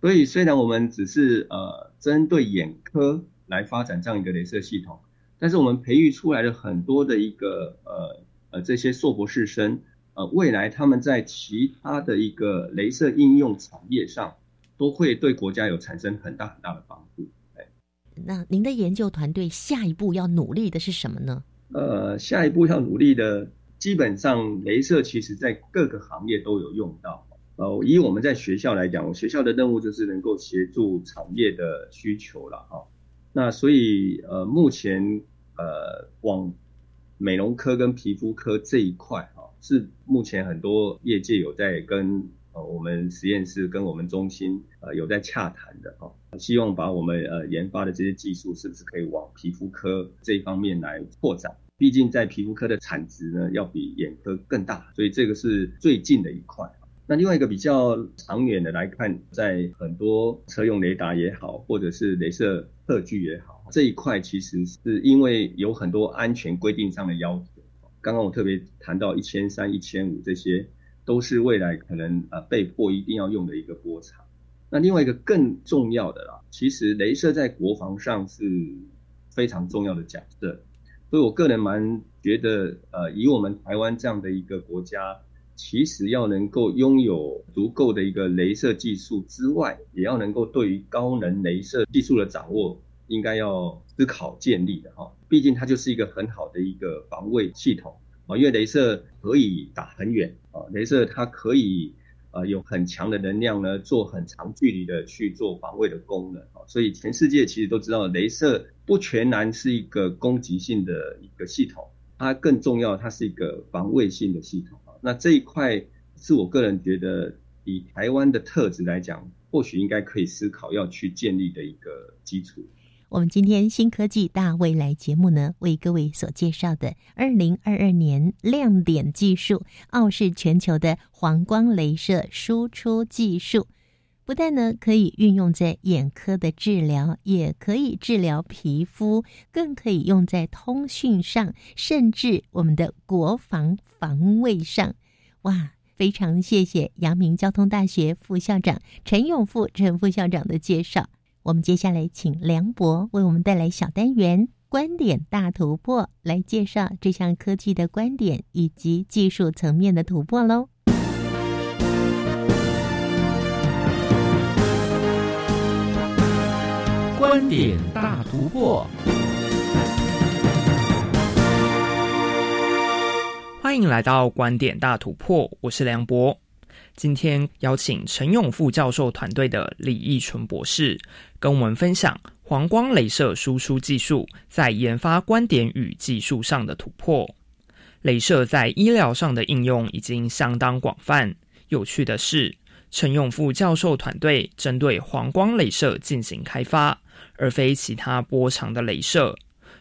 所以虽然我们只是呃针对眼科来发展这样一个镭射系统，但是我们培育出来的很多的一个呃呃这些硕博士生。呃，未来他们在其他的一个镭射应用产业上，都会对国家有产生很大很大的帮助。哎，那您的研究团队下一步要努力的是什么呢？呃，下一步要努力的，基本上镭射其实在各个行业都有用到。呃，以我们在学校来讲，我学校的任务就是能够协助产业的需求了哈。那所以呃，目前呃往美容科跟皮肤科这一块啊。是目前很多业界有在跟呃我们实验室跟我们中心呃有在洽谈的哈，希望把我们呃研发的这些技术是不是可以往皮肤科这一方面来扩展？毕竟在皮肤科的产值呢要比眼科更大，所以这个是最近的一块。那另外一个比较长远的来看，在很多车用雷达也好，或者是镭射测距也好，这一块其实是因为有很多安全规定上的要求。刚刚我特别谈到一千三、一千五，这些都是未来可能呃被迫一定要用的一个波长。那另外一个更重要的啦，其实镭射在国防上是非常重要的角色。所以我个人蛮觉得，呃，以我们台湾这样的一个国家，其实要能够拥有足够的一个镭射技术之外，也要能够对于高能镭射技术的掌握。应该要思考建立的哈，毕竟它就是一个很好的一个防卫系统啊，因为镭射可以打很远啊，镭射它可以呃有很强的能量呢，做很长距离的去做防卫的功能啊，所以全世界其实都知道，镭射不全然是一个攻击性的一个系统，它更重要，它是一个防卫性的系统。那这一块是我个人觉得，以台湾的特质来讲，或许应该可以思考要去建立的一个基础。我们今天新科技大未来节目呢，为各位所介绍的二零二二年亮点技术，傲视全球的黄光镭射输出技术，不但呢可以运用在眼科的治疗，也可以治疗皮肤，更可以用在通讯上，甚至我们的国防防卫上。哇，非常谢谢阳明交通大学副校长陈永富陈副校长的介绍。我们接下来请梁博为我们带来小单元“观点大突破”，来介绍这项科技的观点以及技术层面的突破喽。观点大突破，欢迎来到“观点大突破”，我是梁博。今天邀请陈永富教授团队的李义纯博士，跟我们分享黄光镭射输出技术在研发观点与技术上的突破。镭射在医疗上的应用已经相当广泛。有趣的是，陈永富教授团队针对黄光镭射进行开发，而非其他波长的镭射。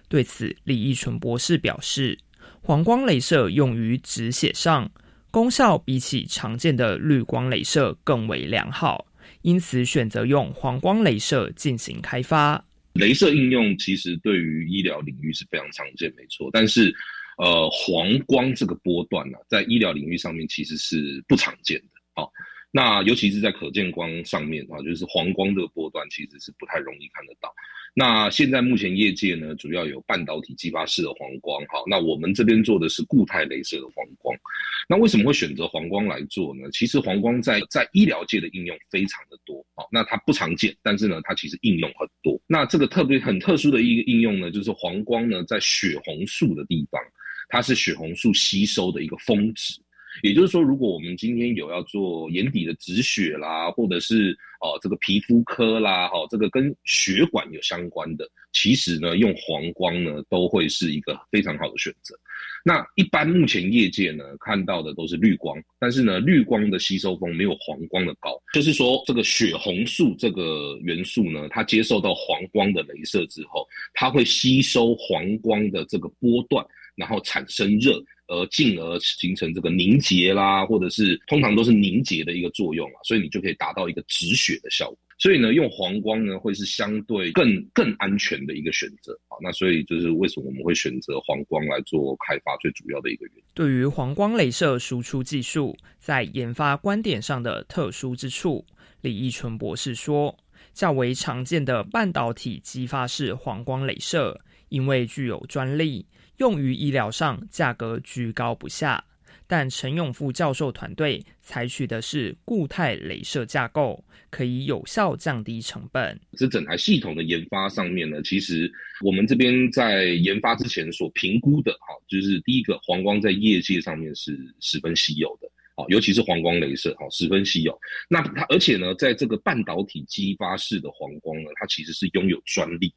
对此，李义纯博士表示，黄光镭射用于止血上。功效比起常见的绿光镭射更为良好，因此选择用黄光镭射进行开发。镭射应用其实对于医疗领域是非常常见，没错。但是，呃，黄光这个波段呢，在医疗领域上面其实是不常见的。好，那尤其是在可见光上面啊，就是黄光这个波段其实是不太容易看得到。那现在目前业界呢，主要有半导体激发式的黄光，好，那我们这边做的是固态镭射的黄光。那为什么会选择黄光来做呢？其实黄光在在医疗界的应用非常的多，好，那它不常见，但是呢，它其实应用很多。那这个特别很特殊的一个应用呢，就是黄光呢，在血红素的地方，它是血红素吸收的一个峰值。也就是说，如果我们今天有要做眼底的止血啦，或者是哦这个皮肤科啦，哈，这个跟血管有相关的，其实呢用黄光呢都会是一个非常好的选择。那一般目前业界呢看到的都是绿光，但是呢绿光的吸收峰没有黄光的高，就是说这个血红素这个元素呢，它接受到黄光的镭射之后，它会吸收黄光的这个波段。然后产生热，而进而形成这个凝结啦，或者是通常都是凝结的一个作用啊，所以你就可以达到一个止血的效果。所以呢，用黄光呢会是相对更更安全的一个选择啊。那所以就是为什么我们会选择黄光来做开发最主要的一个原因。对于黄光镭射输出技术在研发观点上的特殊之处，李义纯博士说，较为常见的半导体激发式黄光镭射，因为具有专利。用于医疗上价格居高不下，但陈永富教授团队采取的是固态镭射架构，可以有效降低成本。这整台系统的研发上面呢，其实我们这边在研发之前所评估的，哈，就是第一个黄光在业界上面是十分稀有的，好，尤其是黄光镭射，哈，十分稀有。那它而且呢，在这个半导体激发式的黄光呢，它其实是拥有专利。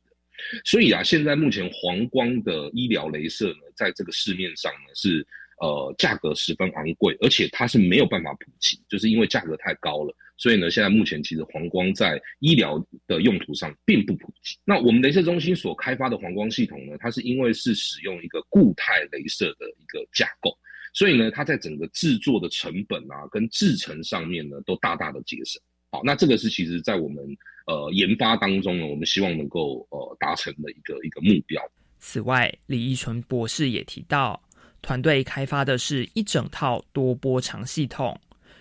所以啊，现在目前黄光的医疗镭射呢，在这个市面上呢是呃价格十分昂贵，而且它是没有办法普及，就是因为价格太高了。所以呢，现在目前其实黄光在医疗的用途上并不普及。那我们镭射中心所开发的黄光系统呢，它是因为是使用一个固态镭射的一个架构，所以呢，它在整个制作的成本啊跟制程上面呢都大大的节省。好，那这个是其实在我们。呃，研发当中呢，我们希望能够呃达成的一个一个目标。此外，李义纯博士也提到，团队开发的是一整套多波长系统，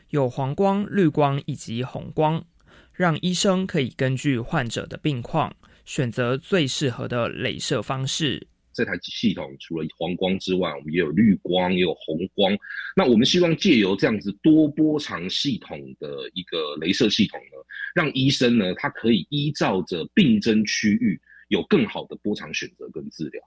有黄光、绿光以及红光，让医生可以根据患者的病况选择最适合的镭射方式。这台系统除了黄光之外，我们也有绿光，也有红光。那我们希望借由这样子多波长系统的一个镭射系统呢，让医生呢，他可以依照着病征区域，有更好的波长选择跟治疗。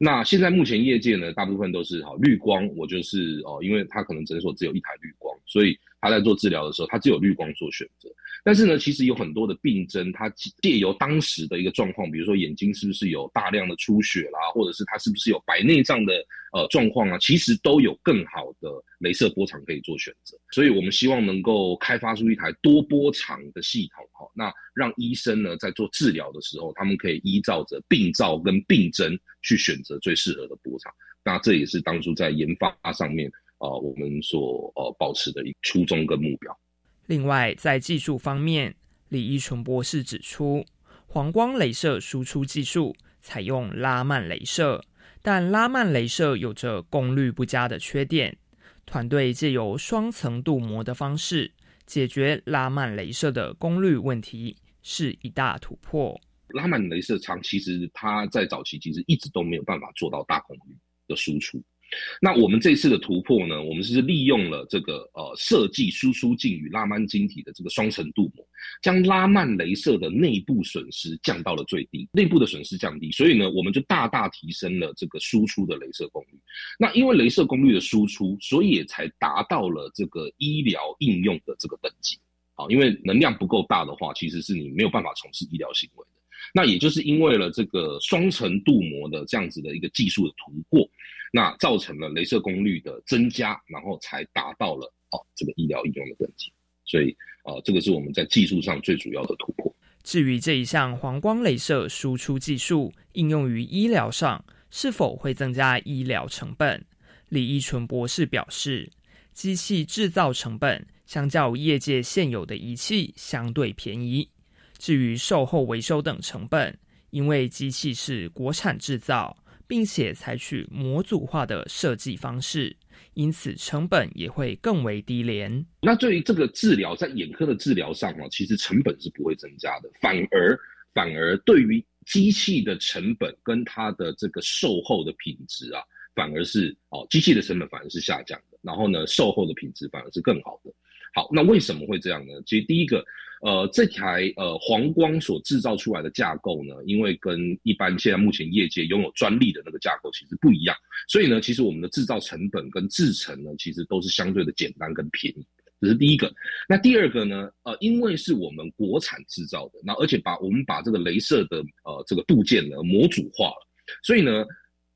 那现在目前业界呢，大部分都是好绿光，我就是哦，因为他可能诊所只有一台绿光，所以他在做治疗的时候，他只有绿光做选择。但是呢，其实有很多的病症，它借由当时的一个状况，比如说眼睛是不是有大量的出血啦，或者是它是不是有白内障的呃状况啊，其实都有更好的镭射波长可以做选择。所以我们希望能够开发出一台多波长的系统，哈，那让医生呢在做治疗的时候，他们可以依照着病灶跟病征去选择最适合的波长。那这也是当初在研发上面啊，我们所呃保持的一初衷跟目标。另外，在技术方面，李一纯博士指出，黄光镭射输出技术采用拉曼镭射，但拉曼镭射有着功率不佳的缺点。团队借由双层镀膜的方式解决拉曼镭射的功率问题，是一大突破。拉曼镭射厂其实它在早期其实一直都没有办法做到大功率的输出。那我们这次的突破呢？我们是利用了这个呃设计输出镜与拉曼晶体的这个双层镀膜，将拉曼镭射的内部损失降到了最低，内部的损失降低，所以呢，我们就大大提升了这个输出的镭射功率。那因为镭射功率的输出，所以才达到了这个医疗应用的这个等级。啊，因为能量不够大的话，其实是你没有办法从事医疗行为。那也就是因为了这个双层镀膜的这样子的一个技术的突破。那造成了镭射功率的增加，然后才达到了哦这个医疗应用的等级，所以啊这个是我们在技术上最主要的突破。至于这一项黄光镭射输出技术应用于医疗上，是否会增加医疗成本？李一纯博士表示，机器制造成本相较业界现有的仪器相对便宜。至于售后维修等成本，因为机器是国产制造。并且采取模组化的设计方式，因此成本也会更为低廉。那对于这个治疗，在眼科的治疗上啊，其实成本是不会增加的，反而反而对于机器的成本跟它的这个售后的品质啊，反而是哦，机器的成本反而是下降的，然后呢，售后的品质反而是更好的。好，那为什么会这样呢？其实第一个。呃，这台呃黄光所制造出来的架构呢，因为跟一般现在目前业界拥有专利的那个架构其实不一样，所以呢，其实我们的制造成本跟制程呢，其实都是相对的简单跟便宜，这是第一个。那第二个呢，呃，因为是我们国产制造的，那而且把我们把这个镭射的呃这个部件呢模组化了，所以呢，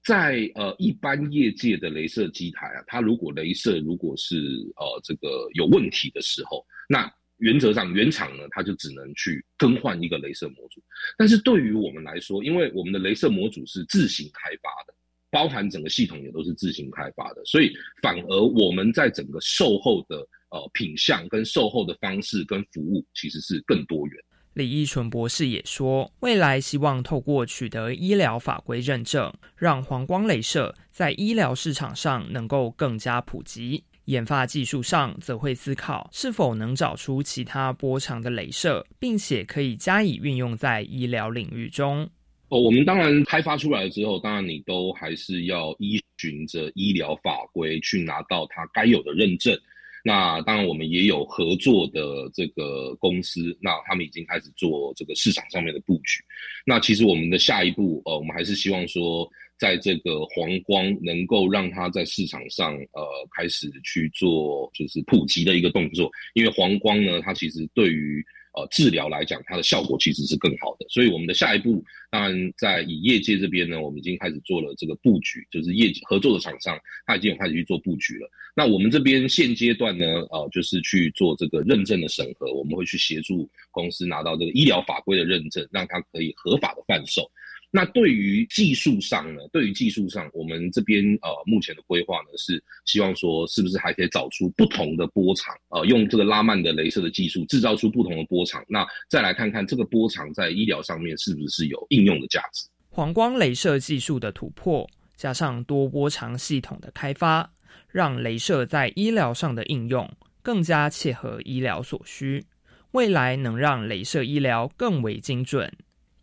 在呃一般业界的镭射机台啊，它如果镭射如果是呃这个有问题的时候，那原则上，原厂呢，它就只能去更换一个镭射模组。但是对于我们来说，因为我们的镭射模组是自行开发的，包含整个系统也都是自行开发的，所以反而我们在整个售后的呃品相跟售后的方式跟服务其实是更多元。李义纯博士也说，未来希望透过取得医疗法规认证，让黄光镭射在医疗市场上能够更加普及。研发技术上，则会思考是否能找出其他波长的镭射，并且可以加以运用在医疗领域中。哦，我们当然开发出来之后，当然你都还是要依循着医疗法规去拿到它该有的认证。那当然，我们也有合作的这个公司，那他们已经开始做这个市场上面的布局。那其实我们的下一步，呃，我们还是希望说，在这个黄光能够让它在市场上，呃，开始去做就是普及的一个动作。因为黄光呢，它其实对于呃，治疗来讲，它的效果其实是更好的。所以我们的下一步，当然在以业界这边呢，我们已经开始做了这个布局，就是业合作的厂商，它已经有开始去做布局了。那我们这边现阶段呢，呃，就是去做这个认证的审核，我们会去协助公司拿到这个医疗法规的认证，让它可以合法的贩售。那对于技术上呢？对于技术上，我们这边呃目前的规划呢是希望说，是不是还可以找出不同的波长？呃，用这个拉曼的镭射的技术制造出不同的波长。那再来看看这个波长在医疗上面是不是有应用的价值？黄光镭射技术的突破，加上多波长系统的开发，让镭射在医疗上的应用更加切合医疗所需，未来能让镭射医疗更为精准。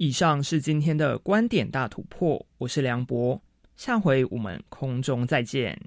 以上是今天的观点大突破，我是梁博，下回我们空中再见。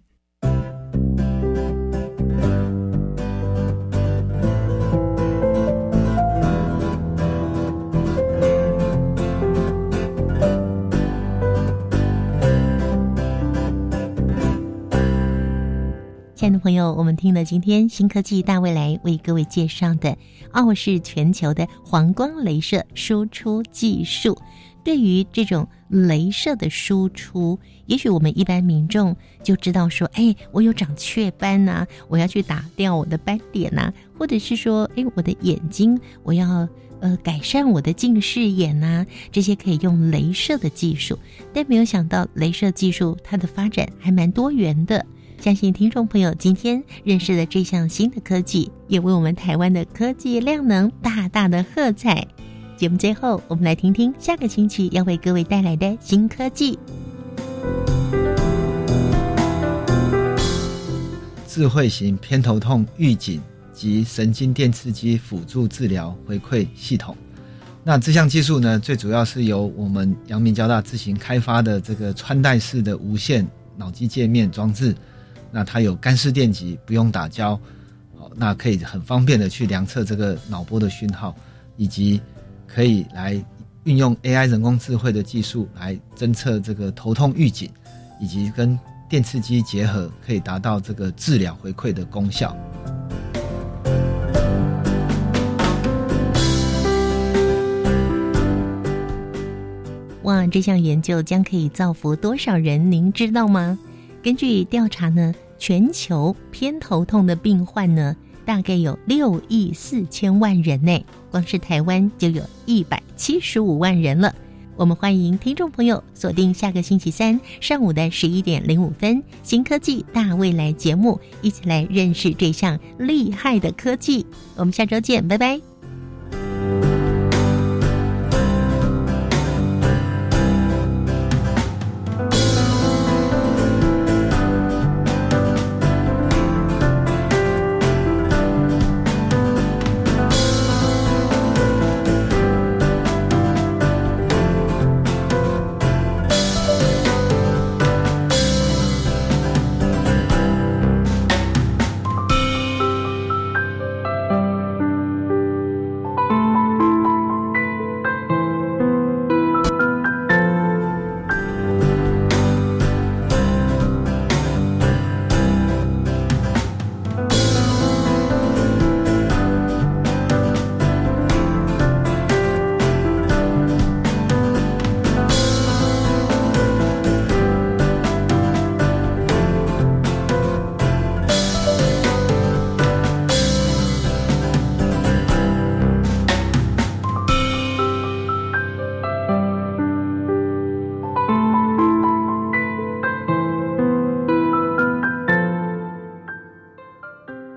朋友，我们听了今天新科技大未来为各位介绍的傲视全球的黄光镭射输出技术。对于这种镭射的输出，也许我们一般民众就知道说，哎，我有长雀斑呐，我要去打掉我的斑点呐，或者是说，哎，我的眼睛我要呃改善我的近视眼呐，这些可以用镭射的技术。但没有想到，镭射技术它的发展还蛮多元的。相信听众朋友今天认识的这项新的科技，也为我们台湾的科技量能大大的喝彩。节目最后，我们来听听下个星期要为各位带来的新科技——智慧型偏头痛预警及神经电刺激辅助治疗回馈系统。那这项技术呢，最主要是由我们阳明交大自行开发的这个穿戴式的无线脑机界面装置。那它有干湿电极，不用打胶，好，那可以很方便的去量测这个脑波的讯号，以及可以来运用 AI 人工智慧的技术来侦测这个头痛预警，以及跟电刺激结合，可以达到这个治疗回馈的功效。哇，这项研究将可以造福多少人？您知道吗？根据调查呢。全球偏头痛的病患呢，大概有六亿四千万人呢，光是台湾就有一百七十五万人了。我们欢迎听众朋友锁定下个星期三上午的十一点零五分《新科技大未来》节目，一起来认识这项厉害的科技。我们下周见，拜拜。